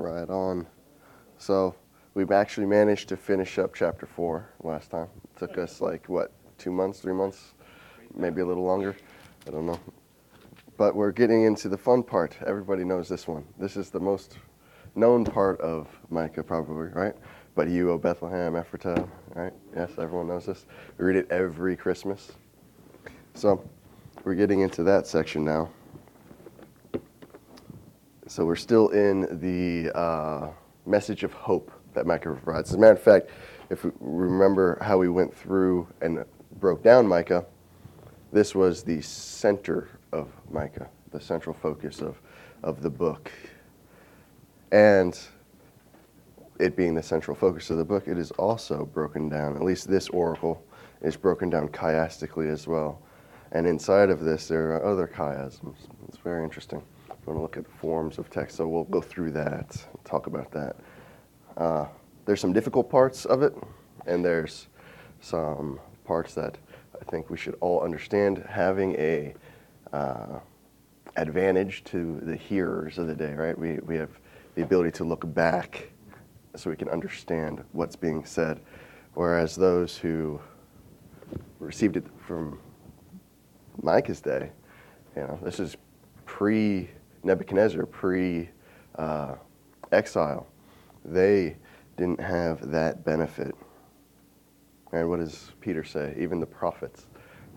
Right on. So we've actually managed to finish up chapter four last time. It took us like what, two months, three months, maybe a little longer. I don't know. But we're getting into the fun part. Everybody knows this one. This is the most known part of Micah, probably, right? But you, O Bethlehem, Ephrathah, right? Yes, everyone knows this. We read it every Christmas. So we're getting into that section now. So we're still in the uh, message of hope that Micah provides. As a matter of fact, if we remember how we went through and broke down Micah, this was the center of Micah, the central focus of, of the book. And it being the central focus of the book, it is also broken down, at least this oracle is broken down chiastically as well. And inside of this, there are other chiasms. It's very interesting. We want to look at forms of text, so we'll go through that, talk about that. Uh, there's some difficult parts of it, and there's some parts that I think we should all understand having a uh, advantage to the hearers of the day, right? We, we have the ability to look back so we can understand what's being said, whereas those who received it from Micah's day, you know, this is pre Nebuchadnezzar, pre uh, exile. They didn't have that benefit. And what does Peter say? Even the prophets,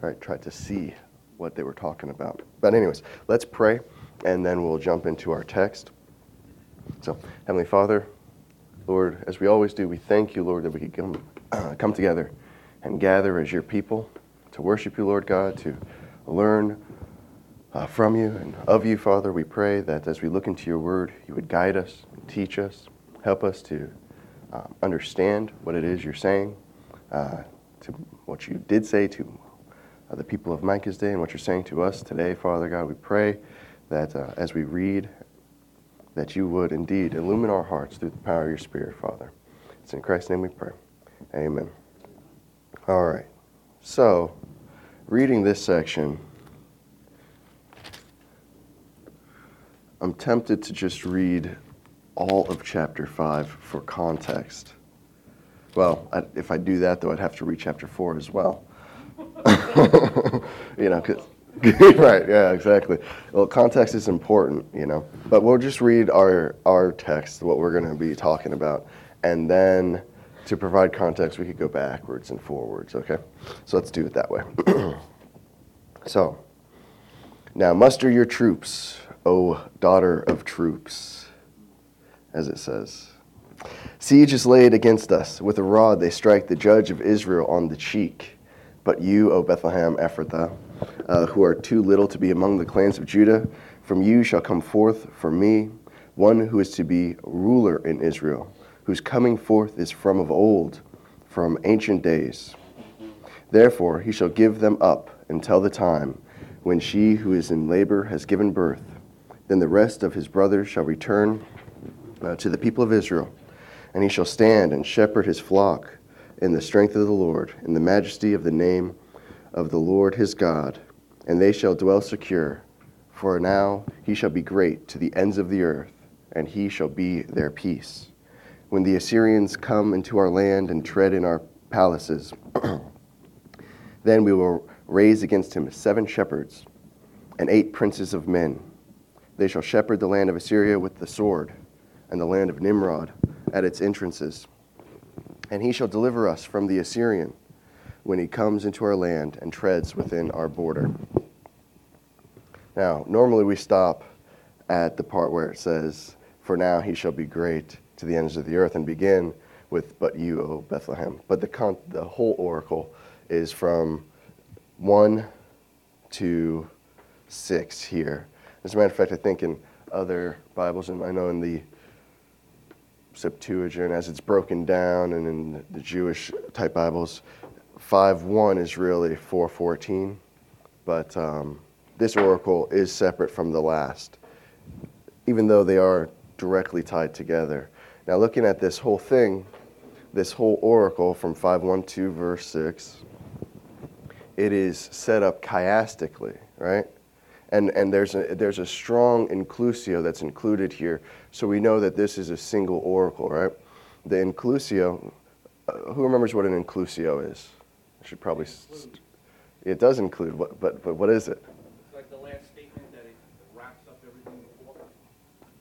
right, tried to see what they were talking about. But, anyways, let's pray and then we'll jump into our text. So, Heavenly Father, Lord, as we always do, we thank you, Lord, that we could come, uh, come together and gather as your people to worship you, Lord God, to learn uh, from you and of you, Father. We pray that as we look into your word, you would guide us, teach us, help us to uh, understand what it is you're saying, uh, to what you did say to uh, the people of Micah's day and what you're saying to us today, Father God. We pray that uh, as we read, that you would indeed illumine our hearts through the power of your Spirit, Father. It's in Christ's name we pray. Amen. All right. So, reading this section, I'm tempted to just read all of chapter 5 for context. Well, I, if I do that, though, I'd have to read chapter 4 as well. you know, right, yeah, exactly. Well, context is important, you know. But we'll just read our, our text, what we're going to be talking about, and then to provide context, we could go backwards and forwards, okay? So let's do it that way. so, now muster your troops, O daughter of troops, as it says. Siege is laid against us. With a rod they strike the judge of Israel on the cheek. But you, O Bethlehem Ephrathah, uh, who are too little to be among the clans of Judah, from you shall come forth for me one who is to be ruler in Israel, whose coming forth is from of old, from ancient days. Therefore he shall give them up until the time when she who is in labor has given birth. Then the rest of his brothers shall return uh, to the people of Israel, and he shall stand and shepherd his flock in the strength of the Lord, in the majesty of the name of the Lord his God, and they shall dwell secure. For now he shall be great to the ends of the earth, and he shall be their peace. When the Assyrians come into our land and tread in our palaces, then we will raise against him seven shepherds and eight princes of men. They shall shepherd the land of Assyria with the sword, and the land of Nimrod at its entrances and he shall deliver us from the Assyrian when he comes into our land and treads within our border. Now, normally we stop at the part where it says, For now he shall be great to the ends of the earth, and begin with, But you, O Bethlehem. But the, con- the whole oracle is from 1 to 6 here. As a matter of fact, I think in other Bibles, and I know in the Septuagint as it's broken down, and in the Jewish type Bibles, five one is really 4.14, but um, this oracle is separate from the last, even though they are directly tied together. Now, looking at this whole thing, this whole oracle from 5.1 verse 6, it is set up chiastically, right? And, and there's, a, there's a strong inclusio that's included here. So we know that this is a single oracle, right? The inclusio, uh, who remembers what an inclusio is? I should probably. St- it does include, what, but, but what is it? It's like the last statement that it wraps up everything before.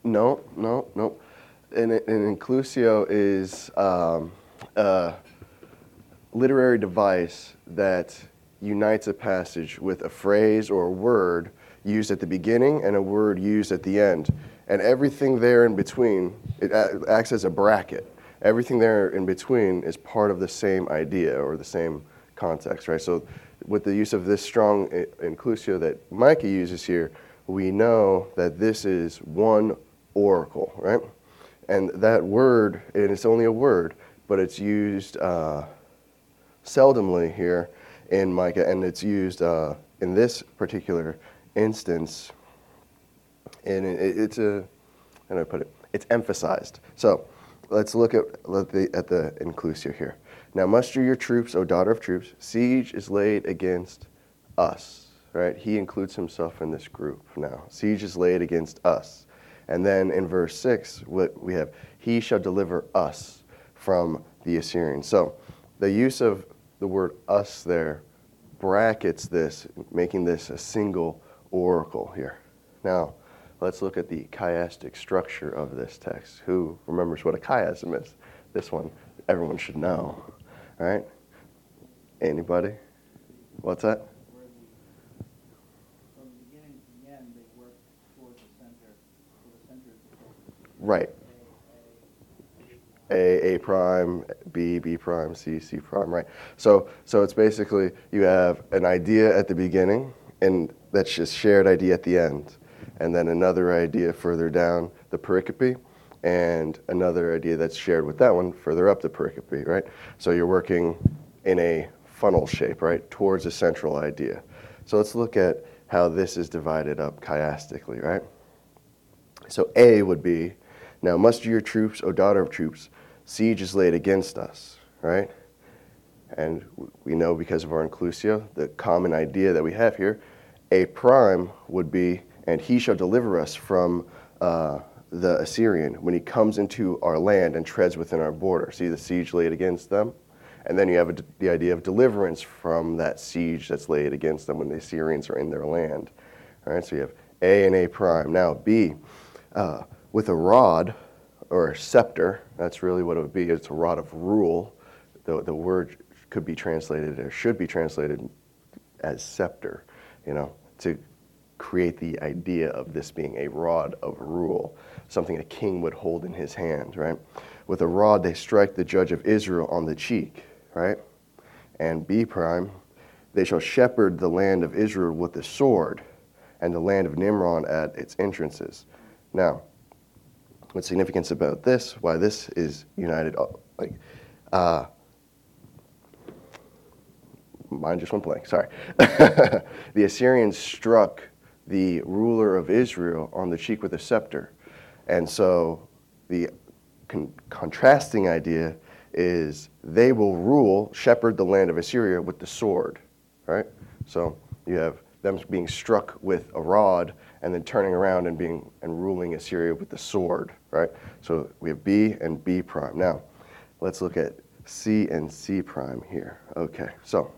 No, no, no. An, an inclusio is um, a literary device that unites a passage with a phrase or a word used at the beginning and a word used at the end. And everything there in between, it acts as a bracket. Everything there in between is part of the same idea or the same context, right? So, with the use of this strong inclusio that Micah uses here, we know that this is one oracle, right? And that word, and it's only a word, but it's used uh, seldomly here in Micah, and it's used uh, in this particular instance, and it, it's a, how do I put it? It's emphasized. So let's look at, at the, at the inclusio here. Now muster your troops, O daughter of troops. Siege is laid against us, right? He includes himself in this group now. Siege is laid against us. And then in verse 6, what we have, he shall deliver us from the Assyrians. So the use of the word us there brackets this, making this a single oracle here. Now, let's look at the chiastic structure of this text. Who remembers what a chiasm is? This one, everyone should know. All right? Anybody? What's that? Right. A, A prime, B, B prime, C, C prime, right? So, so it's basically you have an idea at the beginning, and that's just shared idea at the end, and then another idea further down the pericope, and another idea that's shared with that one further up the pericope, right? So you're working in a funnel shape, right, towards a central idea. So let's look at how this is divided up chiastically, right? So A would be, now muster your troops, O daughter of troops, siege is laid against us, right? And we know because of our inclusio, the common idea that we have here, A prime would be, and he shall deliver us from uh, the Assyrian when he comes into our land and treads within our border. See the siege laid against them? And then you have the idea of deliverance from that siege that's laid against them when the Assyrians are in their land. All right, so you have A and A prime. Now, B, uh, with a rod or a scepter, that's really what it would be. It's a rod of rule. The, the word could be translated or should be translated as scepter, you know, to create the idea of this being a rod of rule something a king would hold in his hand, right? With a rod, they strike the judge of Israel on the cheek, right? And B prime, they shall shepherd the land of Israel with the sword, and the land of Nimrod at its entrances. Now, what's significance about this? Why this is united? Uh, like, uh, mine just went blank. Sorry. the Assyrians struck the ruler of Israel on the cheek with a scepter. And so the con- contrasting idea is they will rule, shepherd the land of Assyria with the sword, right? So you have them being struck with a rod and then turning around and being and ruling Assyria with the sword, right? So we have B and B prime. Now, let's look at C and C prime here. Okay, so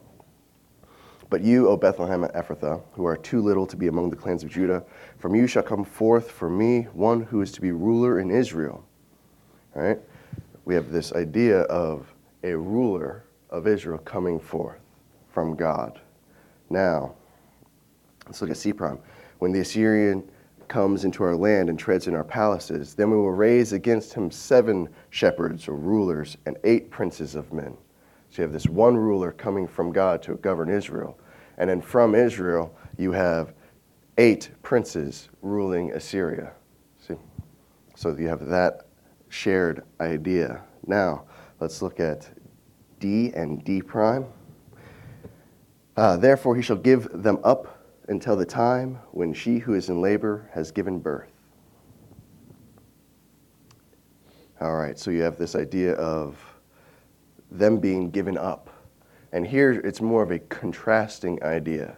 but you, O Bethlehem and Ephrathah, who are too little to be among the clans of Judah, from you shall come forth for me one who is to be ruler in Israel. All right? We have this idea of a ruler of Israel coming forth from God. Now, let's look at C prime. When the Assyrian comes into our land and treads in our palaces, then we will raise against him seven shepherds or rulers and eight princes of men. So you have this one ruler coming from God to govern Israel. And then from Israel, you have eight princes ruling Assyria. See? So you have that shared idea. Now, let's look at D and D prime. Uh, Therefore, he shall give them up until the time when she who is in labor has given birth. All right, so you have this idea of them being given up. And here it's more of a contrasting idea.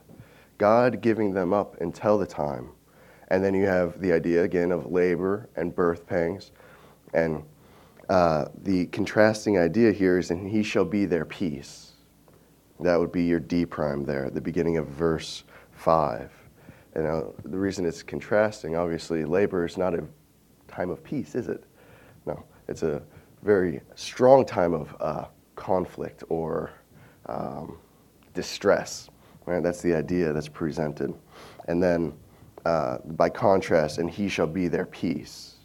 God giving them up until the time. And then you have the idea again of labor and birth pangs. And uh, the contrasting idea here is, and he shall be their peace. That would be your D prime there at the beginning of verse 5. And uh, the reason it's contrasting, obviously, labor is not a time of peace, is it? No, it's a very strong time of uh, conflict or um, distress. Right? That's the idea that's presented. And then, uh, by contrast, and he shall be their peace,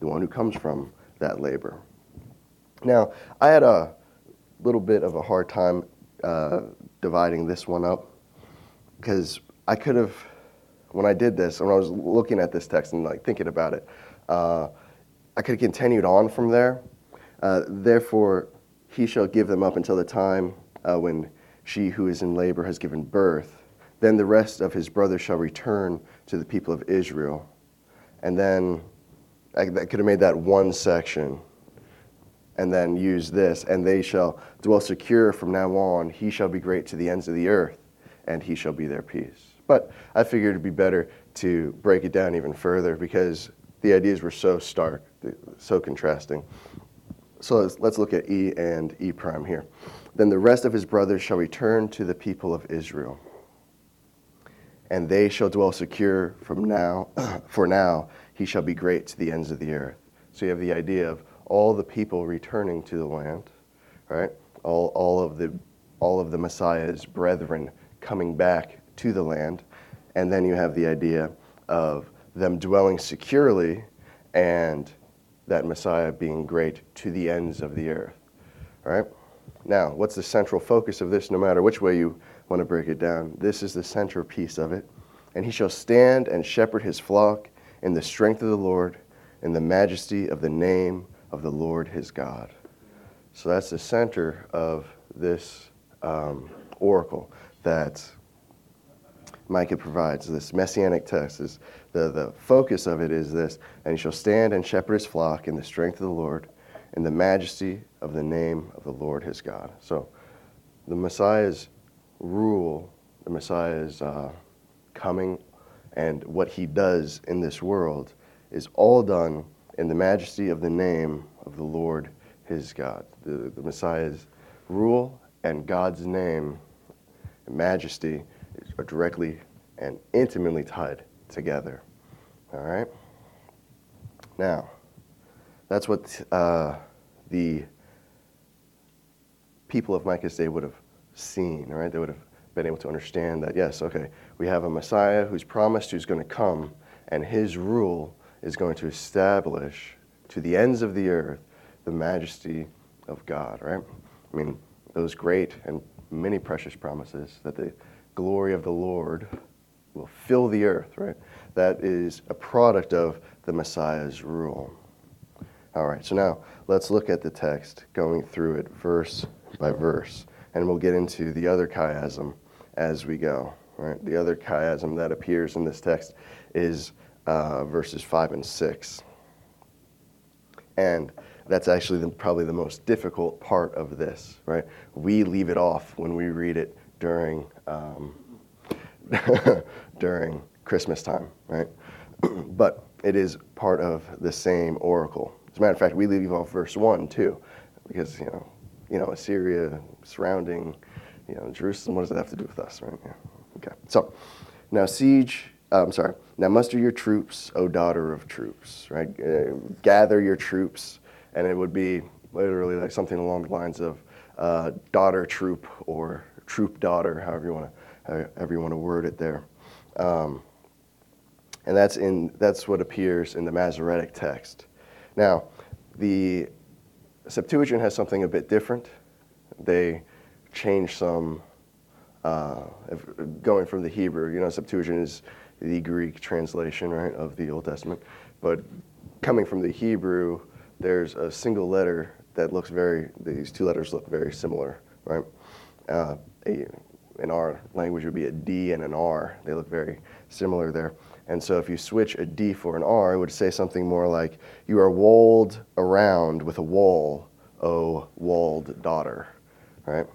the one who comes from that labor. Now, I had a little bit of a hard time uh, dividing this one up because I could have, when I did this, when I was looking at this text and like thinking about it, uh, I could have continued on from there. Uh, Therefore, he shall give them up until the time uh, when she who is in labor has given birth. Then the rest of his brothers shall return to the people of Israel. And then I, I could have made that one section and then use this, and they shall dwell secure from now on. He shall be great to the ends of the earth, and he shall be their peace. But I figured it'd be better to break it down even further because the ideas were so stark, so contrasting. So let's, let's look at E and E prime here. Then the rest of his brothers shall return to the people of Israel, and they shall dwell secure from now, for now he shall be great to the ends of the earth. So you have the idea of all the people returning to the land, right? All, all, of, the, all of the Messiah's brethren coming back to the land. And then you have the idea of them dwelling securely and that Messiah being great to the ends of the earth. All right? Now, what's the central focus of this, no matter which way you want to break it down? This is the centerpiece of it. And he shall stand and shepherd his flock in the strength of the Lord, in the majesty of the name of the Lord his God. So that's the center of this um, oracle that Micah provides. This messianic text is the, the focus of it is this, and he shall stand and shepherd his flock in the strength of the Lord, in the majesty of the name of the Lord his God. So the Messiah's rule, the Messiah's uh, coming, and what he does in this world is all done in the majesty of the name of the Lord his God. The, the Messiah's rule and God's name and majesty are directly and intimately tied together. All right? Now, that's what uh, the people of Micah's day would have seen, right? They would have been able to understand that, yes, okay, we have a Messiah who's promised, who's going to come, and his rule is going to establish to the ends of the earth the majesty of God, right? I mean, those great and many precious promises that the glory of the Lord will fill the earth, right? That is a product of the Messiah's rule. All right, so now let's look at the text, going through it verse by verse, and we'll get into the other chiasm as we go. Right? The other chiasm that appears in this text is uh, verses 5 and 6. And that's actually the, probably the most difficult part of this, right? We leave it off when we read it during, um, during Christmas time, right? but it is part of the same oracle. As a matter of fact, we leave off verse 1 too, because, you know, you know, Assyria surrounding, you know, Jerusalem, what does that have to do with us, right? Yeah. Okay. So, now siege uh, I'm sorry. Now muster your troops, O daughter of troops, right? Uh, gather your troops, and it would be literally like something along the lines of uh, daughter troop or troop daughter, however you want to, however you want to word it there. Um, and that's in that's what appears in the Masoretic text. Now, the Septuagint has something a bit different. They change some uh, going from the Hebrew. You know, Septuagint is the Greek translation, right, of the Old Testament. But coming from the Hebrew, there's a single letter that looks very, these two letters look very similar, right? Uh, in our language would be a D and an R. They look very similar there. And so if you switch a D for an R, it would say something more like, You are walled around with a wall, O walled daughter, right?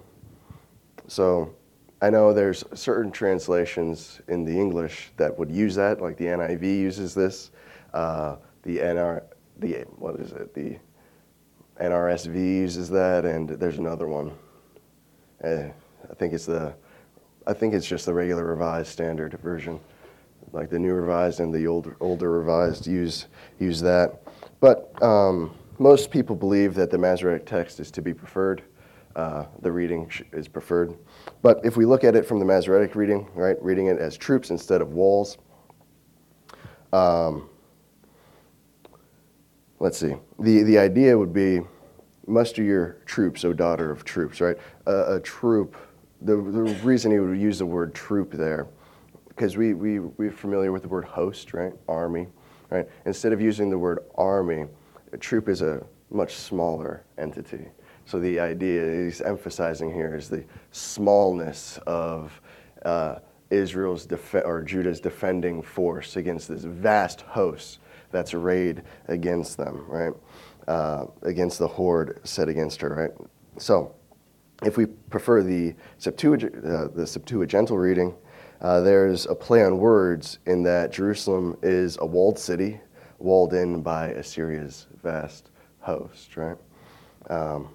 So I know there's certain translations in the English that would use that, like the NIV uses this. Uh, the NR, the what is it? The NRSV uses that, and there's another one. Uh, I think it's the, I think it's just the regular Revised Standard version, like the New Revised and the older older Revised use use that. But um, most people believe that the Masoretic text is to be preferred. Uh, the reading is preferred. But if we look at it from the Masoretic reading, right, reading it as troops instead of walls, um, let's see. The, the idea would be muster your troops, O daughter of troops, right? Uh, a troop, the, the reason he would use the word troop there, because we, we, we're familiar with the word host, right? Army, right? Instead of using the word army, a troop is a much smaller entity. So the idea he's emphasizing here is the smallness of uh, Israel's def- or Judah's defending force against this vast host that's arrayed against them, right? Uh, against the horde set against her, right? So, if we prefer the, Septuag- uh, the Septuagintal reading, uh, there's a play on words in that Jerusalem is a walled city, walled in by Assyria's vast host, right? Um,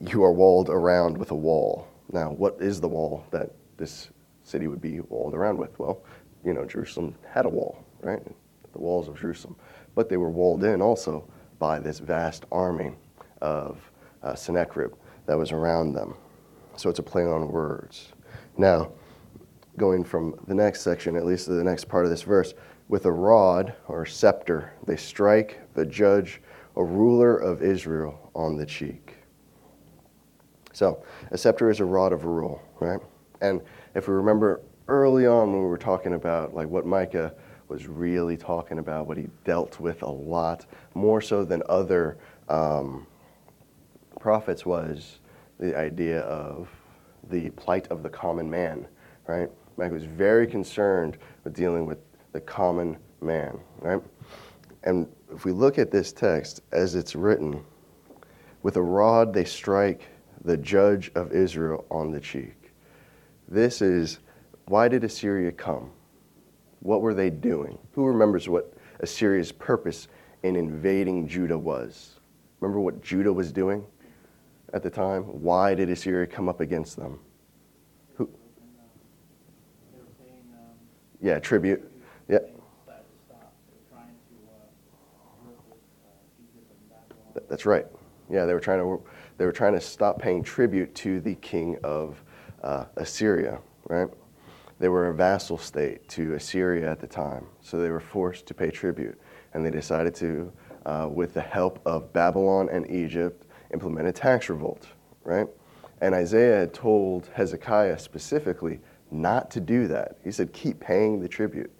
you are walled around with a wall. Now, what is the wall that this city would be walled around with? Well, you know, Jerusalem had a wall, right? The walls of Jerusalem. But they were walled in also by this vast army of uh, Sennacherib that was around them. So it's a play on words. Now, going from the next section, at least to the next part of this verse, with a rod or scepter, they strike the judge, a ruler of Israel, on the cheek. So, a scepter is a rod of rule, right? And if we remember early on when we were talking about like what Micah was really talking about, what he dealt with a lot, more so than other um, prophets, was the idea of the plight of the common man, right? Micah was very concerned with dealing with the common man, right? And if we look at this text as it's written, with a rod they strike the judge of Israel on the cheek. This is why did Assyria come? What were they doing? Who remembers what Assyria's purpose in invading Judah was? Remember what Judah was doing at the time? Why did Assyria come up against them? Who? Yeah, tribute. Yeah. That's right. Yeah, they were trying to they were trying to stop paying tribute to the king of uh, Assyria, right? They were a vassal state to Assyria at the time, so they were forced to pay tribute. And they decided to, uh, with the help of Babylon and Egypt, implement a tax revolt, right? And Isaiah had told Hezekiah specifically not to do that. He said, keep paying the tribute.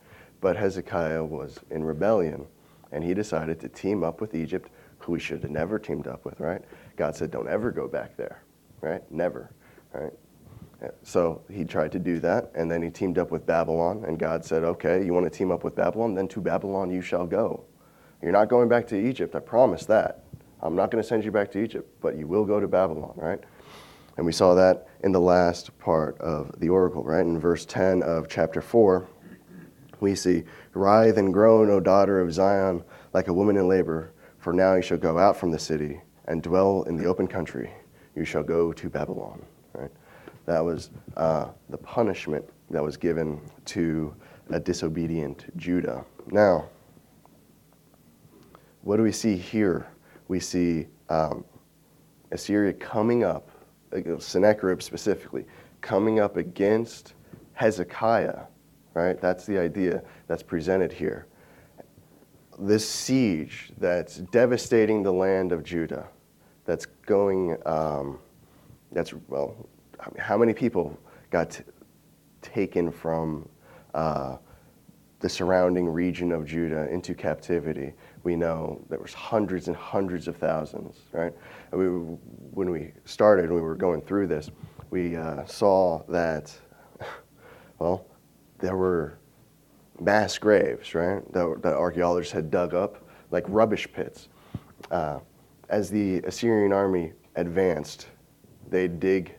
But Hezekiah was in rebellion, and he decided to team up with Egypt, who he should have never teamed up with, right? God said, don't ever go back there, right? Never, right? So he tried to do that, and then he teamed up with Babylon, and God said, okay, you want to team up with Babylon? Then to Babylon you shall go. You're not going back to Egypt, I promise that. I'm not going to send you back to Egypt, but you will go to Babylon, right? And we saw that in the last part of the oracle, right? In verse 10 of chapter 4, we see, Writhe and groan, O daughter of Zion, like a woman in labor, for now you shall go out from the city and dwell in the open country. You shall go to Babylon. Right? That was uh, the punishment that was given to a disobedient Judah. Now, what do we see here? We see um, Assyria coming up, Sennacherib specifically, coming up against Hezekiah, right? That's the idea that's presented here. This siege that's devastating the land of Judah that's going, um, that's, well, how many people got t- taken from uh, the surrounding region of Judah into captivity? We know there was hundreds and hundreds of thousands, right? We, when we started, we were going through this, we uh, saw that, well, there were mass graves, right, that, that archaeologists had dug up, like rubbish pits. Uh, as the Assyrian army advanced, they'd dig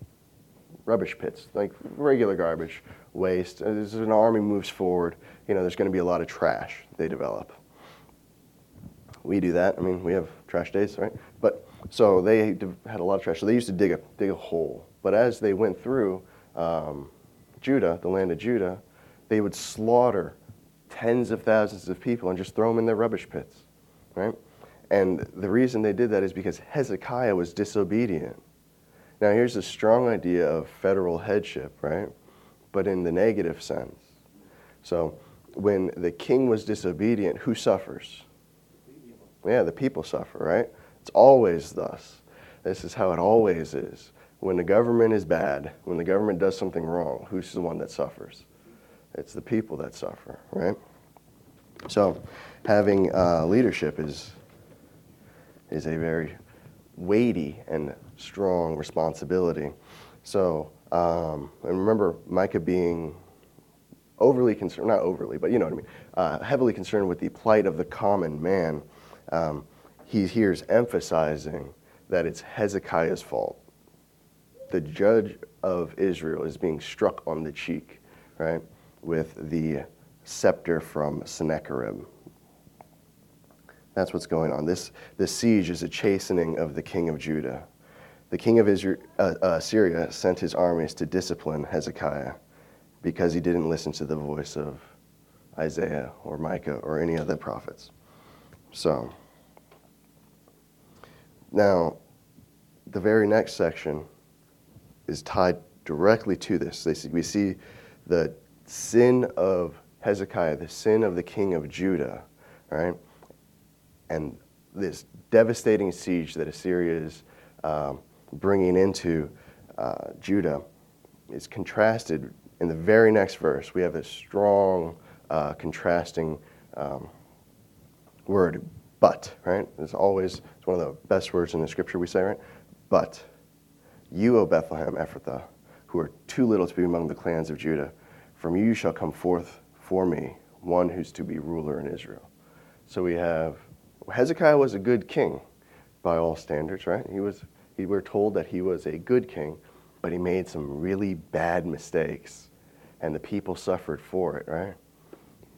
rubbish pits, like regular garbage, waste. As an army moves forward, you know, there's going to be a lot of trash they develop. We do that. I mean, we have trash days, right? But so they had a lot of trash. So they used to dig a dig a hole. But as they went through um, Judah, the land of Judah, they would slaughter tens of thousands of people and just throw them in their rubbish pits, right? And the reason they did that is because Hezekiah was disobedient. Now, here's a strong idea of federal headship, right? But in the negative sense. So, when the king was disobedient, who suffers? Yeah, the people suffer, right? It's always thus. This is how it always is. When the government is bad, when the government does something wrong, who's the one that suffers? It's the people that suffer, right? So, having uh, leadership is is a very weighty and strong responsibility. So, um, and remember Micah being overly concerned, not overly, but you know what I mean, uh, heavily concerned with the plight of the common man. Um, he here's emphasizing that it's Hezekiah's fault. The judge of Israel is being struck on the cheek, right, with the scepter from Sennacherib. That's what's going on. This, this siege is a chastening of the king of Judah. The king of Israel, uh, uh, Syria sent his armies to discipline Hezekiah because he didn't listen to the voice of Isaiah or Micah or any of the prophets. So, now, the very next section is tied directly to this. We see the sin of Hezekiah, the sin of the king of Judah, right? And this devastating siege that Assyria is um, bringing into uh, Judah is contrasted in the very next verse. We have a strong uh, contrasting um, word, but, right? It's always it's one of the best words in the scripture we say, right? But you, O Bethlehem Ephrathah, who are too little to be among the clans of Judah, from you shall come forth for me one who's to be ruler in Israel. So we have Hezekiah was a good king by all standards, right? He was he, we're told that he was a good king, but he made some really bad mistakes and the people suffered for it, right?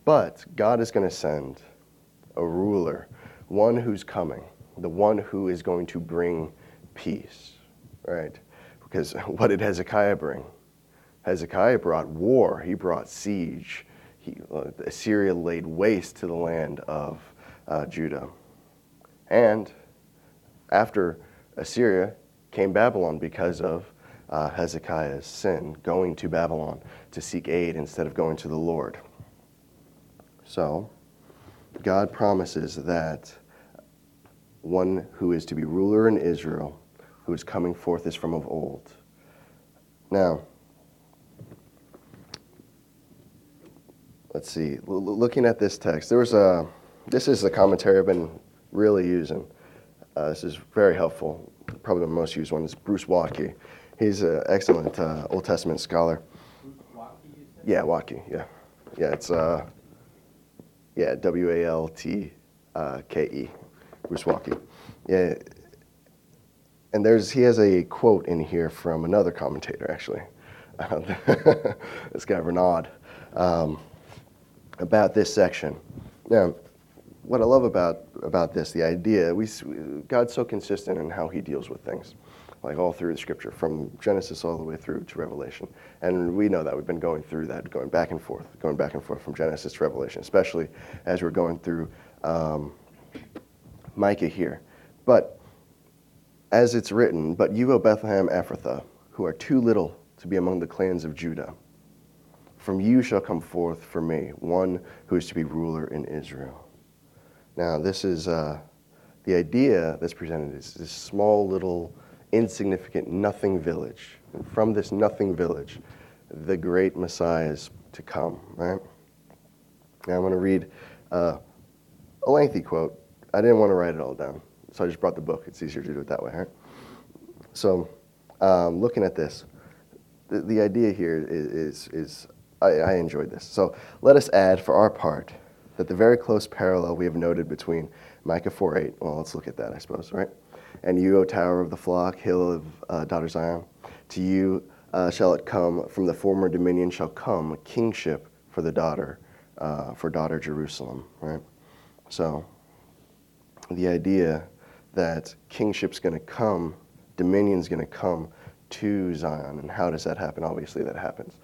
But God is going to send a ruler, one who's coming, the one who is going to bring peace, right? Because what did Hezekiah bring? Hezekiah brought war, he brought siege, he, uh, Assyria laid waste to the land of uh, Judah. And after Assyria came Babylon because of uh, Hezekiah's sin, going to Babylon to seek aid instead of going to the Lord. So, God promises that one who is to be ruler in Israel, who is coming forth, is from of old. Now, let's see, L- looking at this text, there was a, this is the commentary I've been really using. Uh, this is very helpful. Probably the most used one is Bruce Waltke. He's an excellent uh, Old Testament scholar. Yeah, Waltke. Yeah, yeah. It's uh, yeah, W A L T K E, uh, K E, Bruce. Yeah, and there's he has a quote in here from another commentator actually, this guy Renaud. Um, about this section. Now, what I love about, about this, the idea, we, God's so consistent in how he deals with things, like all through the scripture, from Genesis all the way through to Revelation. And we know that. We've been going through that, going back and forth, going back and forth from Genesis to Revelation, especially as we're going through um, Micah here. But as it's written, but you, O Bethlehem Ephrathah, who are too little to be among the clans of Judah, from you shall come forth for me one who is to be ruler in Israel. Now, this is uh, the idea that's presented is this small, little, insignificant, nothing village. And from this nothing village, the great Messiah is to come, right? Now, I'm going to read uh, a lengthy quote. I didn't want to write it all down, so I just brought the book. It's easier to do it that way, right? So, um, looking at this, the, the idea here is, is, is I, I enjoyed this. So let us add for our part that the very close parallel we have noted between Micah 4:8, well, let's look at that, I suppose, right? And you, O tower of the flock, hill of uh, daughter Zion, to you uh, shall it come, from the former dominion shall come kingship for the daughter, uh, for daughter Jerusalem, right? So the idea that kingship's going to come, dominion's going to come to Zion. And how does that happen? Obviously, that happens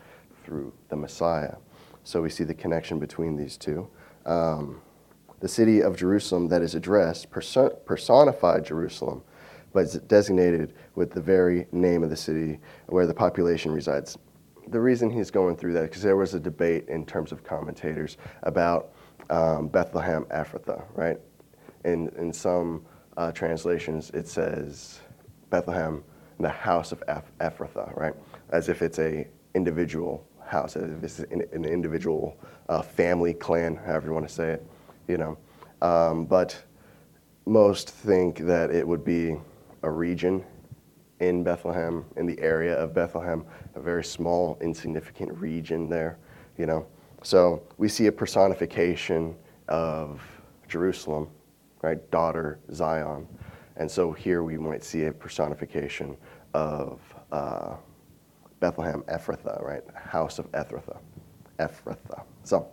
through the Messiah. So we see the connection between these two. Um, the city of Jerusalem that is addressed, personified Jerusalem, but is designated with the very name of the city where the population resides. The reason he's going through that, because there was a debate in terms of commentators about um, Bethlehem Ephrathah, right? In, in some uh, translations, it says Bethlehem, the house of Eph- Ephrathah, right? As if it's a individual house, as if it's an, individual uh, family, clan, however you want to say it, you know. Um, but most think that it would be a region in Bethlehem, in the area of Bethlehem, a very small, insignificant region there, you know. So we see a personification of Jerusalem, right? Daughter Zion. And so here we might see a personification of uh, Bethlehem Ephrathah, right? House of Ephrathah. Ephrathah. So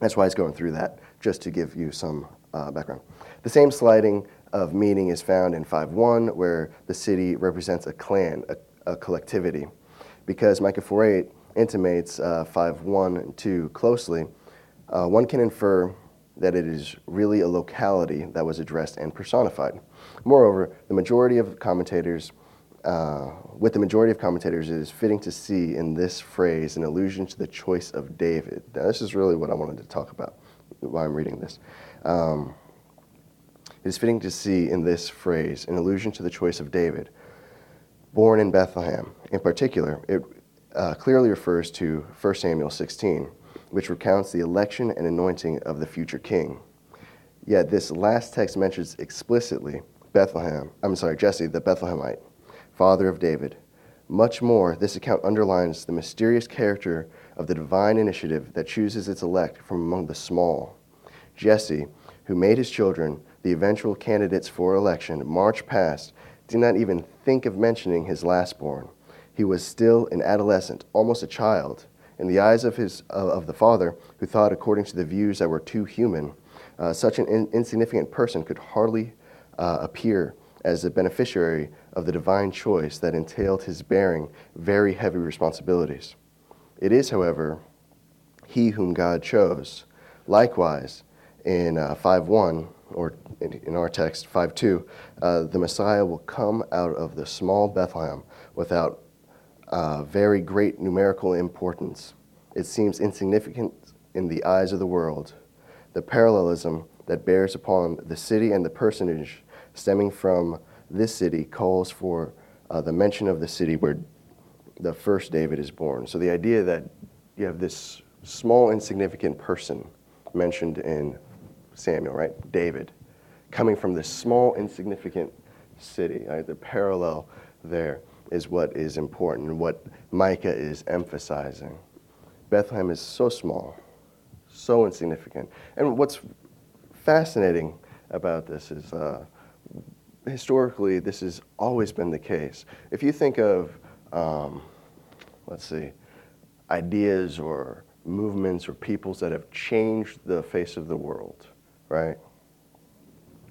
that's why he's going through that, just to give you some uh, background. The same sliding of meaning is found in 5.1, where the city represents a clan, a, a collectivity. Because Micah 4.8 intimates uh, 5.1 and 2 closely, uh, one can infer that it is really a locality that was addressed and personified. Moreover, the majority of commentators, uh, with the majority of commentators, it is fitting to see in this phrase an allusion to the choice of David. Now, this is really what I wanted to talk about while I'm reading this. Um, it is fitting to see in this phrase an allusion to the choice of David, born in Bethlehem. In particular, it uh, clearly refers to 1 Samuel 16 which recounts the election and anointing of the future king. Yet this last text mentions explicitly Bethlehem, I'm sorry, Jesse, the Bethlehemite, father of David. Much more, this account underlines the mysterious character of the divine initiative that chooses its elect from among the small. Jesse, who made his children the eventual candidates for election, march past, did not even think of mentioning his lastborn. He was still an adolescent, almost a child, in the eyes of, his, uh, of the Father, who thought according to the views that were too human, uh, such an in- insignificant person could hardly uh, appear as the beneficiary of the divine choice that entailed his bearing very heavy responsibilities. It is, however, he whom God chose. Likewise, in uh, 5.1, or in, in, our text, 5.2, uh, the Messiah will come out of the small Bethlehem without uh, very great numerical importance. It seems insignificant in the eyes of the world. The parallelism that bears upon the city and the personage stemming from this city calls for uh, the mention of the city where the first David is born. So the idea that you have this small, insignificant person mentioned in Samuel, right? David, coming from this small, insignificant city, right? The parallel there is what is important and what Micah is emphasizing. Bethlehem is so small, so insignificant. And what's fascinating about this is uh, historically, this has always been the case. If you think of, um, let's see, ideas or movements or peoples that have changed the face of the world, right?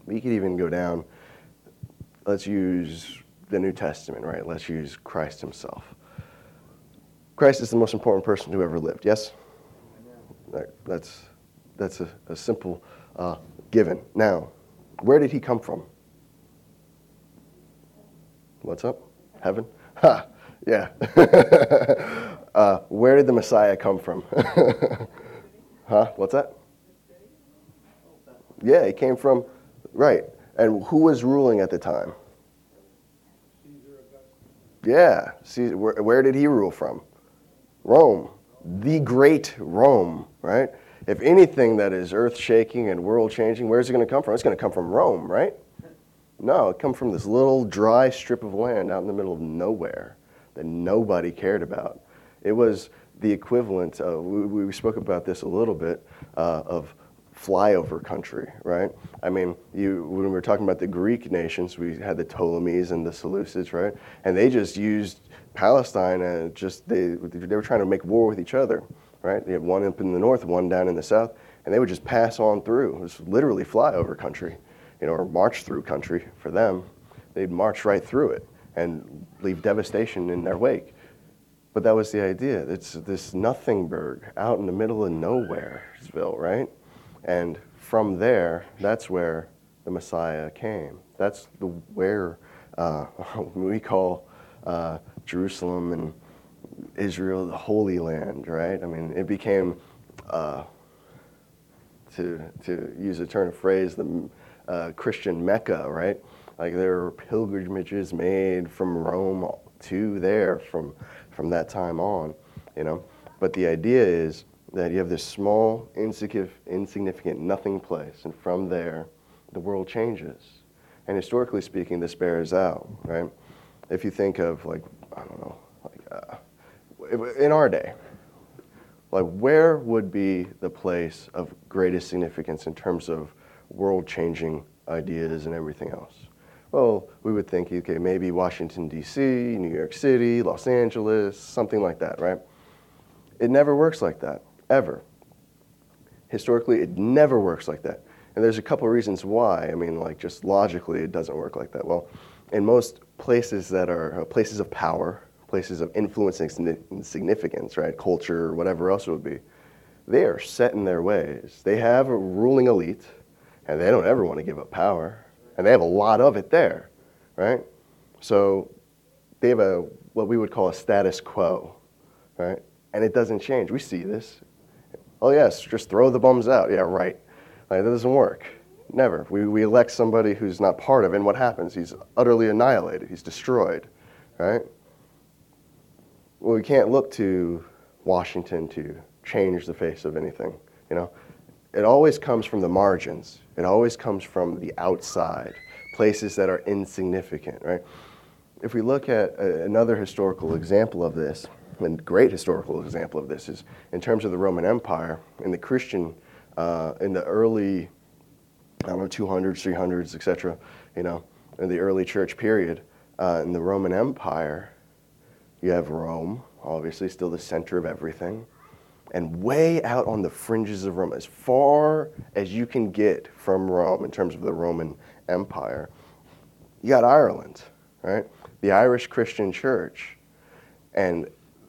We could even go down, let's use the New Testament, right? Let's use Christ himself. Christ is the most important person who ever lived, yes? That's, that's a, a simple uh, given. Now, where did he come from? What's up? Heaven? Ha! Yeah. uh, where did the Messiah come from? huh? What's that? Yeah, he came from, right. And who was ruling at the time? Yeah. See, where, where did he rule from? Rome. The great Rome, right? If anything that is earth shaking and world changing, where's it going to come from? It's going to come from Rome, right? No, it comes from this little dry strip of land out in the middle of nowhere that nobody cared about. It was the equivalent, of, we, we spoke about this a little bit, uh, of flyover country, right? I mean, you when we were talking about the Greek nations, we had the Ptolemies and the Seleucids, right? And they just used Palestine and just they they were trying to make war with each other, right? They had one up in the north, one down in the south, and they would just pass on through. It was literally flyover country, you know, or march through country for them. They'd march right through it and leave devastation in their wake. But that was the idea. It's this nothingburg out in the middle of nowheresville, right? And from there, that's where the Messiah came. That's the where uh, we call uh, Jerusalem and Israel the Holy Land, right? I mean, it became, uh, to to use a turn of phrase, the uh, Christian Mecca, right? Like there were pilgrimages made from Rome to there from from that time on, you know. But the idea is that you have this small, insignificant, nothing place, and from there, the world changes. And historically speaking, this bears out, right? If you think of like, I don't know, like uh, in our day, like where would be the place of greatest significance in terms of world-changing ideas and everything else? Well, we would think, okay, maybe Washington, D.C., New York City, Los Angeles, something like that, right? It never works like that, ever. Historically, it never works like that. And there's a couple of reasons why. I mean, like, just logically, it doesn't work like that. Well, in most places that are uh, places of power, places of influence and significance, right, culture, or whatever else it would be, they are set in their ways. They have a ruling elite, and they don't ever want to give up power and they have a lot of it there, right? So they have a what we would call a status quo, right? And it doesn't change. We see this. Oh yes, just throw the bums out. Yeah, right. Like, that doesn't work. Never. We, we elect somebody who's not part of it, and what happens? He's utterly annihilated. He's destroyed, right? Well, we can't look to Washington to change the face of anything. You know, it always comes from the margins. It always comes from the outside, places that are insignificant, right? If we look at a, another historical example of this, and great historical example of this is in terms of the Roman Empire and the Christian uh, in the early, I don't know, 200s, 300s, etc. You know, in the early church period, uh, in the Roman Empire, you have Rome, obviously still the center of everything and way out on the fringes of Rome, as far as you can get from Rome in terms of the Roman Empire, you got Ireland, right? The Irish Christian Church. And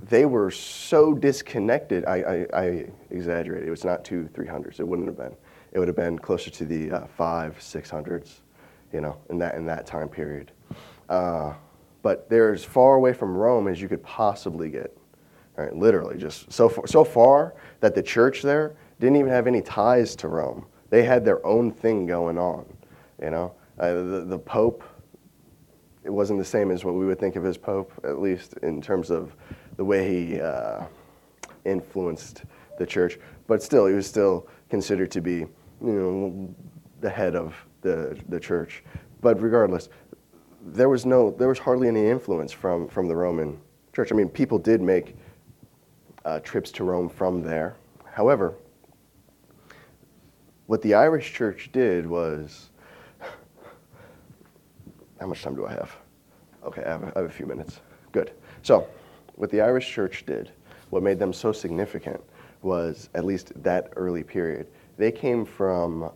they were so disconnected. I, I, I exaggerated. It was not two, three hundreds. It wouldn't have been. It would have been closer to the uh, five, six hundreds, you know, in that in that time period. Uh, but they're as far away from Rome as you could possibly get. Right, literally, just so far, so far that the church there didn't even have any ties to Rome. They had their own thing going on. You know, uh, the, the Pope, it wasn't the same as what we would think of as Pope, at least in terms of the way he uh, influenced the church. But still, he was still considered to be, you know, the head of the, the church. But regardless, there was no, there was hardly any influence from, from the Roman church. I mean, people did make uh, trips to Rome from there. However, what the Irish church did was how much time do I have? Okay, I have, have a few minutes. Good. So, what the Irish church did, what made them so significant, was at least that early period. They came from,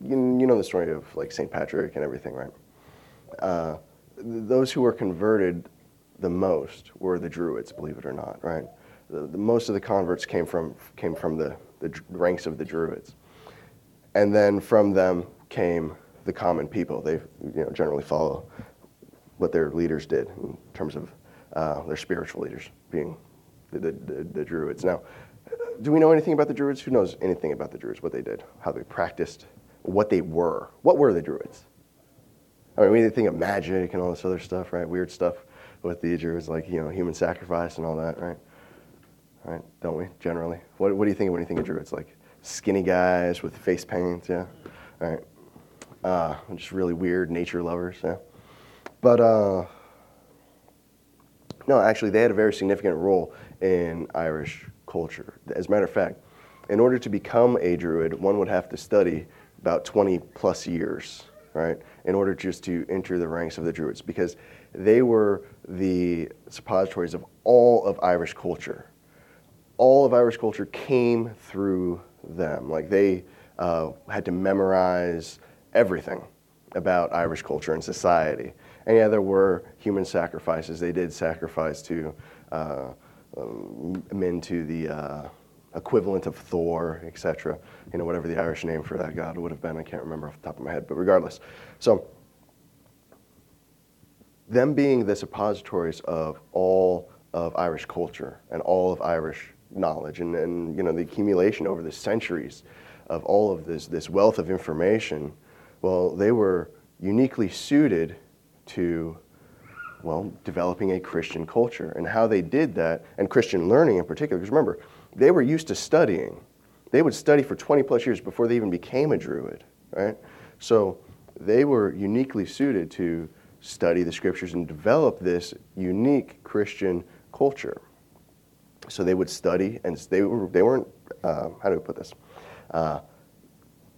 you, you know the story of like St. Patrick and everything, right? Uh, those who were converted the most were the Druids, believe it or not, right? The, most of the converts came from, came from the, the ranks of the Druids. And then from them came the common people. They you know, generally follow what their leaders did in terms of uh, their spiritual leaders being the, the, the, the, Druids. Now, do we know anything about the Druids? Who knows anything about the Druids, what they did, how they practiced, what they were? What were the Druids? I mean, we think of magic and all this other stuff, right? Weird stuff with the Druids, like, you know, human sacrifice and all that, right? Right? Don't we, generally? What, what do you think when you think of druids? Like skinny guys with face paint, yeah? All right. Uh, just really weird nature lovers, yeah? But, uh, no, actually, they had a very significant role in Irish culture. As a matter of fact, in order to become a Druid, one would have to study about 20 plus years, right, in order just to enter the ranks of the Druids, because they were the suppositories of all of Irish culture. All of Irish culture came through them. Like they uh, had to memorize everything about Irish culture and society. And yeah, there were human sacrifices. They did sacrifice to uh, um, men to the uh, equivalent of Thor, etc. You know, whatever the Irish name for that god would have been. I can't remember off the top of my head, but regardless. So, them being the suppositories of all of Irish culture and all of Irish knowledge and, and you know, the accumulation over the centuries of all of this, this wealth of information, well, they were uniquely suited to well, developing a Christian culture. And how they did that, and Christian learning in particular, because remember, they were used to studying. They would study for 20 plus years before they even became a Druid, right? So they were uniquely suited to study the scriptures and develop this unique Christian culture. So they would study, and they, were, they weren't, uh, how do we put this? Uh,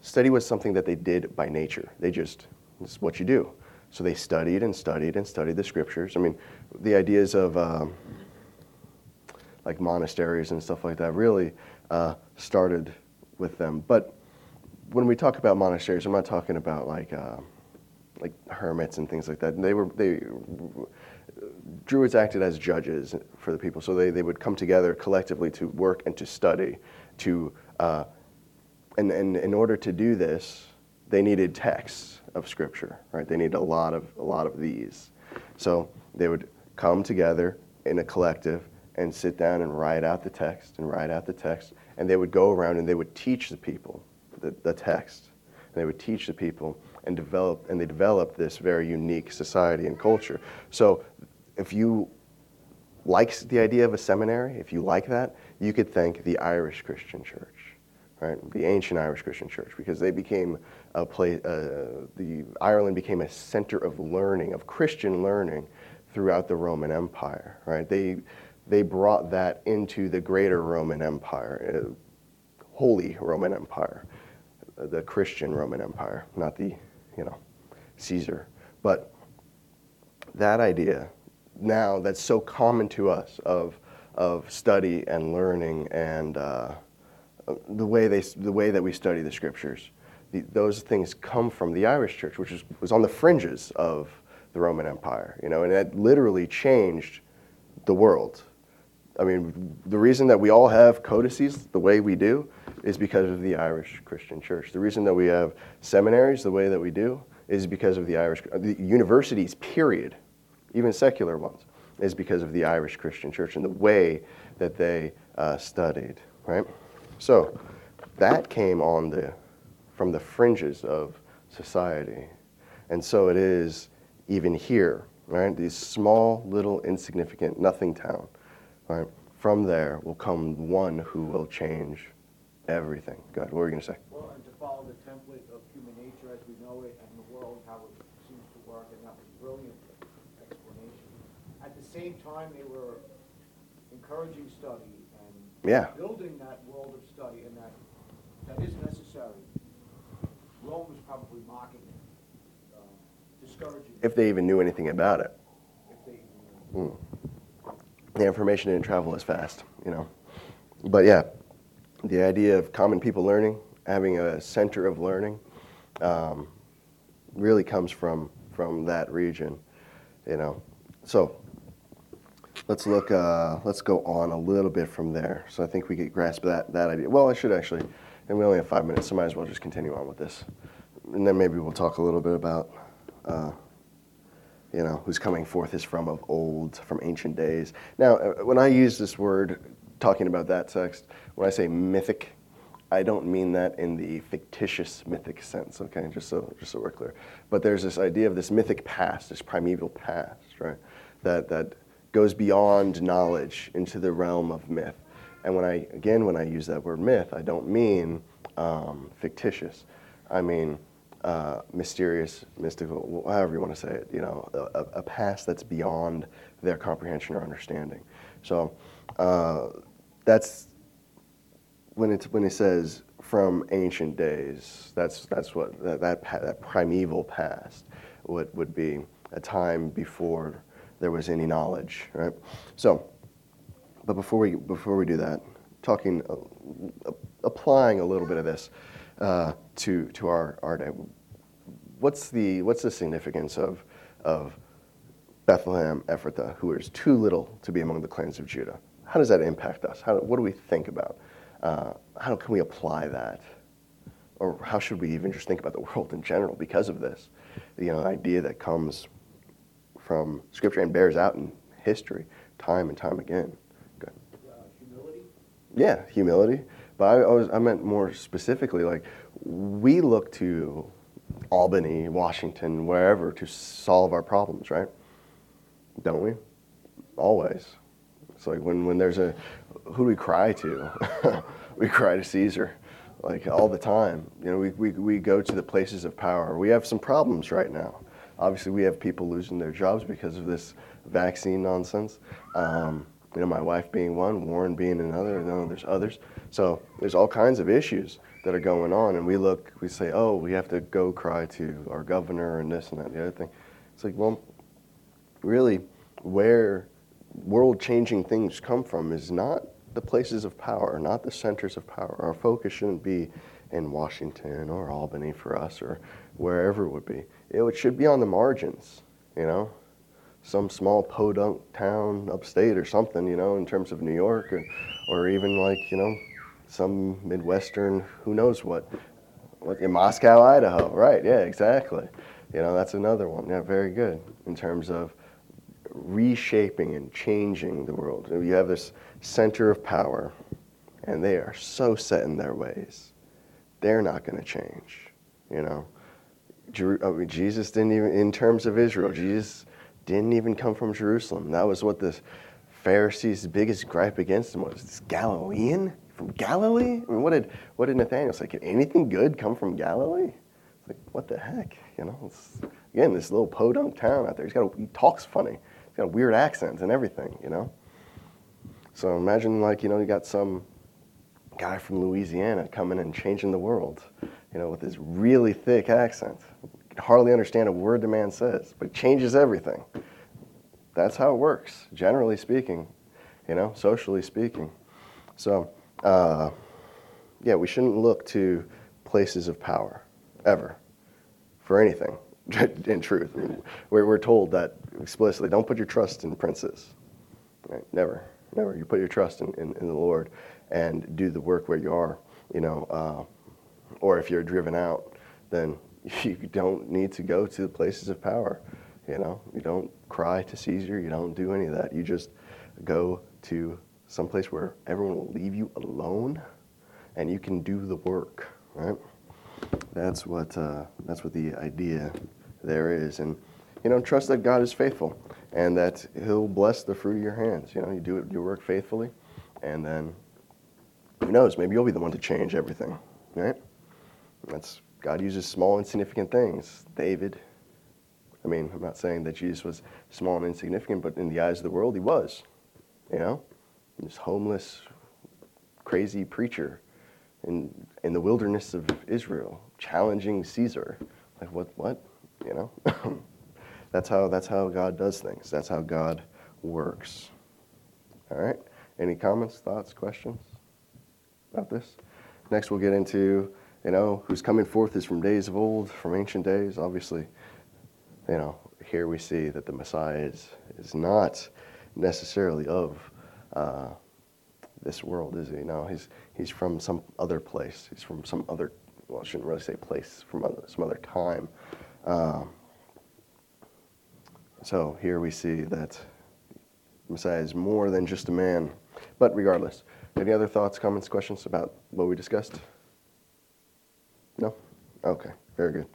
study was something that they did by nature. They just, this is what you do. So they studied and studied and studied the scriptures. I mean, the ideas of um, like monasteries and stuff like that really uh, started with them. But when we talk about monasteries, I'm not talking about like uh, like hermits and things like that. They were they druids acted as judges for the people, so they, they would come together collectively to work and to study. To uh, and, and in order to do this, they needed texts of Scripture, right? They needed a lot of a lot of these. So they would come together in a collective and sit down and write out the text and write out the text, and they would go around and they would teach the people the, the text. And they would teach the people and develop and they developed this very unique society and culture. So if you like the idea of a seminary, if you like that, you could thank the Irish Christian Church, right? The ancient Irish Christian Church, because they became a place, uh, the Ireland became a center of learning, of Christian learning throughout the Roman Empire, right? They, they brought that into the greater Roman Empire, uh, Holy Roman Empire, uh, the Christian Roman Empire, not the, you know, Caesar. But that idea now that's so common to us of, of study and learning and uh, the, way they, the way that we study the scriptures the, those things come from the Irish church, which was, was on the fringes of the Roman Empire, you know, and it literally changed the world. I mean, the reason that we all have codices the way we do is because of the Irish Christian church. The reason that we have seminaries the way that we do is because of the Irish, the universities, period, even secular ones, is because of the Irish Christian church and the way that they uh, studied, right? So that came on the from the fringes of society. And so it is even here, right? These small, little, insignificant, nothing town, right? From there will come one who will change everything. God, what were you going to say? Well, and to follow the template of human nature as we know it and the world, how it seems to work, and that was a brilliant explanation. At the same time, they were encouraging study and yeah. building that world of study and that, that is necessary. Rome was probably mocking it, um, discouraging If they even knew anything about it. if they even knew. The information didn't travel as fast, you know. But yeah, the idea of common people learning, having a center of learning, um, really comes from from that region, you know. So let's look. Uh, let's go on a little bit from there. So I think we could grasp that that idea. Well, I should actually, and we only have five minutes, so might as well just continue on with this, and then maybe we'll talk a little bit about. Uh, you know, who's coming forth is from of old, from ancient days. Now, uh, when I use this word talking about that text, when I say mythic, I don't mean that in the fictitious mythic sense, okay, just so, just so we're clear. But there's this idea of this mythic past, this primeval past, right, that, that goes beyond knowledge into the realm of myth. And when I, again, when I use that word myth, I don't mean um, fictitious. I mean uh, mysterious, mystical, however you want to say it, you know, a, a past that's beyond their comprehension or understanding. So uh, that's when it when it says from ancient days, that's that's what that that, that primeval past would would be a time before there was any knowledge, right? So, but before we before we do that, talking, uh, applying a little bit of this uh, to to our our day. What's the what's the significance of of Bethlehem Ephrathah, who is too little to be among the clans of Judah? How does that impact us? How, what do we think about? Uh, how can we apply that? Or how should we even just think about the world in general because of this? You know, idea that comes from Scripture and bears out in history time and time again. Uh, humility? Yeah, humility. But I, I, was, I meant more specifically, like, we look to Albany, Washington, wherever to solve our problems, right? Don't we? Always. It's like when, when there's a, who do we cry to? we cry to Caesar, like all the time. You know, we, we, we go to the places of power. We have some problems right now. Obviously, we have people losing their jobs because of this vaccine nonsense. Um, you know, my wife being one, Warren being another, you know, there's others. So there's all kinds of issues that are going on, and we look, we say, oh, we have to go cry to our governor and this and that, and the other thing. It's like, well, really, where world changing things come from is not the places of power, not the centers of power. Our focus shouldn't be in Washington or Albany for us or wherever it would be. It should be on the margins, you know, some small podunk town upstate or something, you know, in terms of New York or, or even like, you know, some Midwestern, who knows what, what in Moscow, Idaho. Right, yeah, exactly. You know, that's another one. Yeah, very good in terms of reshaping and changing the world. You have this center of power, and they are so set in their ways. They're not going to change, you know. Jesus didn't even, in terms of Israel, Jesus didn't even come from Jerusalem. That was what the Pharisees' biggest gripe against him was. This Galilean from Galilee? I mean, what did what did Nathaniel say? Can anything good come from Galilee? It's like, what the heck? You know, it's, again, this little podunk town out there. He's got a, he talks funny. He's got a weird accent and everything, you know? So imagine, like, you know, you got some guy from Louisiana coming and changing the world, you know, with his really thick accent. Hardly understand a word the man says, but changes everything. That's how it works, generally speaking, you know, socially speaking. So, uh, yeah, we shouldn't look to places of power, ever, for anything. in truth. We're, we're told that explicitly. Don't put your trust in princes. Right? Never, never. You put your trust in, in, in, the Lord and do the work where you are, you know. Uh, or if you're driven out, then you don't need to go to the places of power. You know, you don't cry to Caesar. You don't do any of that. You just go to some place where everyone will leave you alone, and you can do the work. Right? That's what uh, that's what the idea there is, and you know, trust that God is faithful and that He'll bless the fruit of your hands. You know, you do it, your work faithfully, and then who knows? Maybe you'll be the one to change everything, right? That's God uses small, insignificant things. David. I mean, I'm not saying that Jesus was small and insignificant, but in the eyes of the world, he was. You know, this homeless, crazy preacher in in the wilderness of Israel, challenging Caesar. Like what? What? You know, that's how that's how God does things. That's how God works. All right. Any comments, thoughts, questions about this? Next, we'll get into you know who's coming forth is from days of old, from ancient days. Obviously, you know here we see that the Messiah is is not necessarily of. Uh, this world, is he? No, he's he's from some other place. He's from some other. Well, I shouldn't really say place. From other, some other time. Um, so here we see that Messiah is more than just a man. But regardless, any other thoughts, comments, questions about what we discussed? Okay, very good.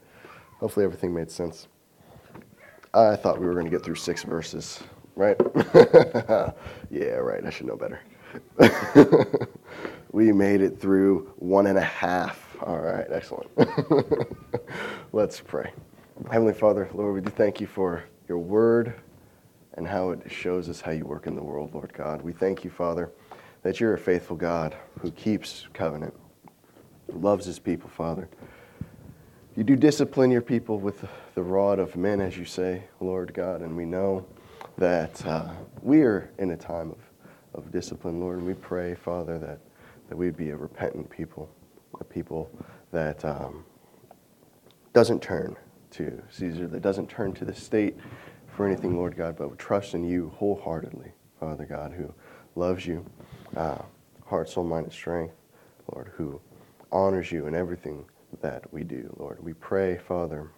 Hopefully everything made sense. I thought we were going to get through six verses, right? yeah, right. I should know better. we made it through one and a half. All right, excellent. Let's pray. Heavenly Father, Lord, we do thank you for your word and how it shows us how you work in the world, Lord God. We thank you, Father, that you're a faithful God who keeps covenant, loves his people, Father. You do discipline your people with the rod of men, as you say, Lord God, and we know that uh, we are in a time of, of discipline, Lord, and we pray, Father, that, that we'd be a repentant people, a people that um, doesn't turn to Caesar, that doesn't turn to the state for anything, Lord God, but trust in you wholeheartedly, Father God, who loves you, uh, heart, soul, mind, and strength, Lord, who honors you in everything that we do, Lord. We pray, Father,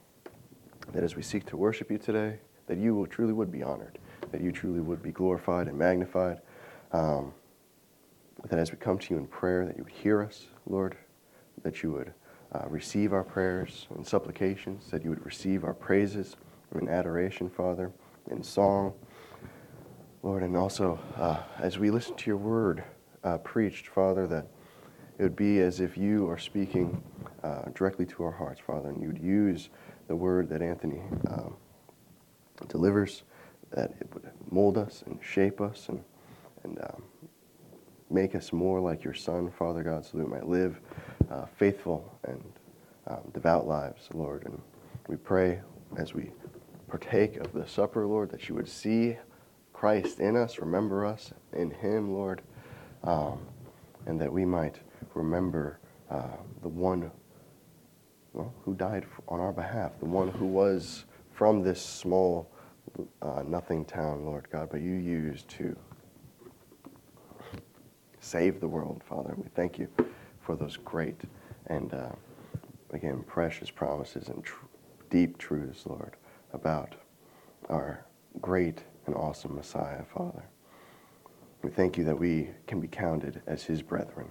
that as we seek to worship you today, that you will, truly would be honored, that you truly would be glorified and magnified. Um, that as we come to you in prayer, that you would hear us, Lord, that you would uh, receive our prayers and supplications, that you would receive our praises and adoration, Father, in song, Lord, and also uh, as we listen to your word uh, preached, Father, that it would be as if you are speaking uh, directly to our hearts, Father, and you would use the word that Anthony um, delivers, that it would mold us and shape us and, and um, make us more like your Son, Father God, so that we might live uh, faithful and um, devout lives, Lord. And we pray as we partake of the supper, Lord, that you would see Christ in us, remember us in Him, Lord, um, and that we might remember uh, the one well, who died on our behalf, the one who was from this small, uh, nothing town, Lord God, but you used to save the world, Father. We thank you for those great and, uh, again, precious promises and tr- deep truths, Lord, about our great and awesome Messiah, Father. We thank you that we can be counted as his brethren.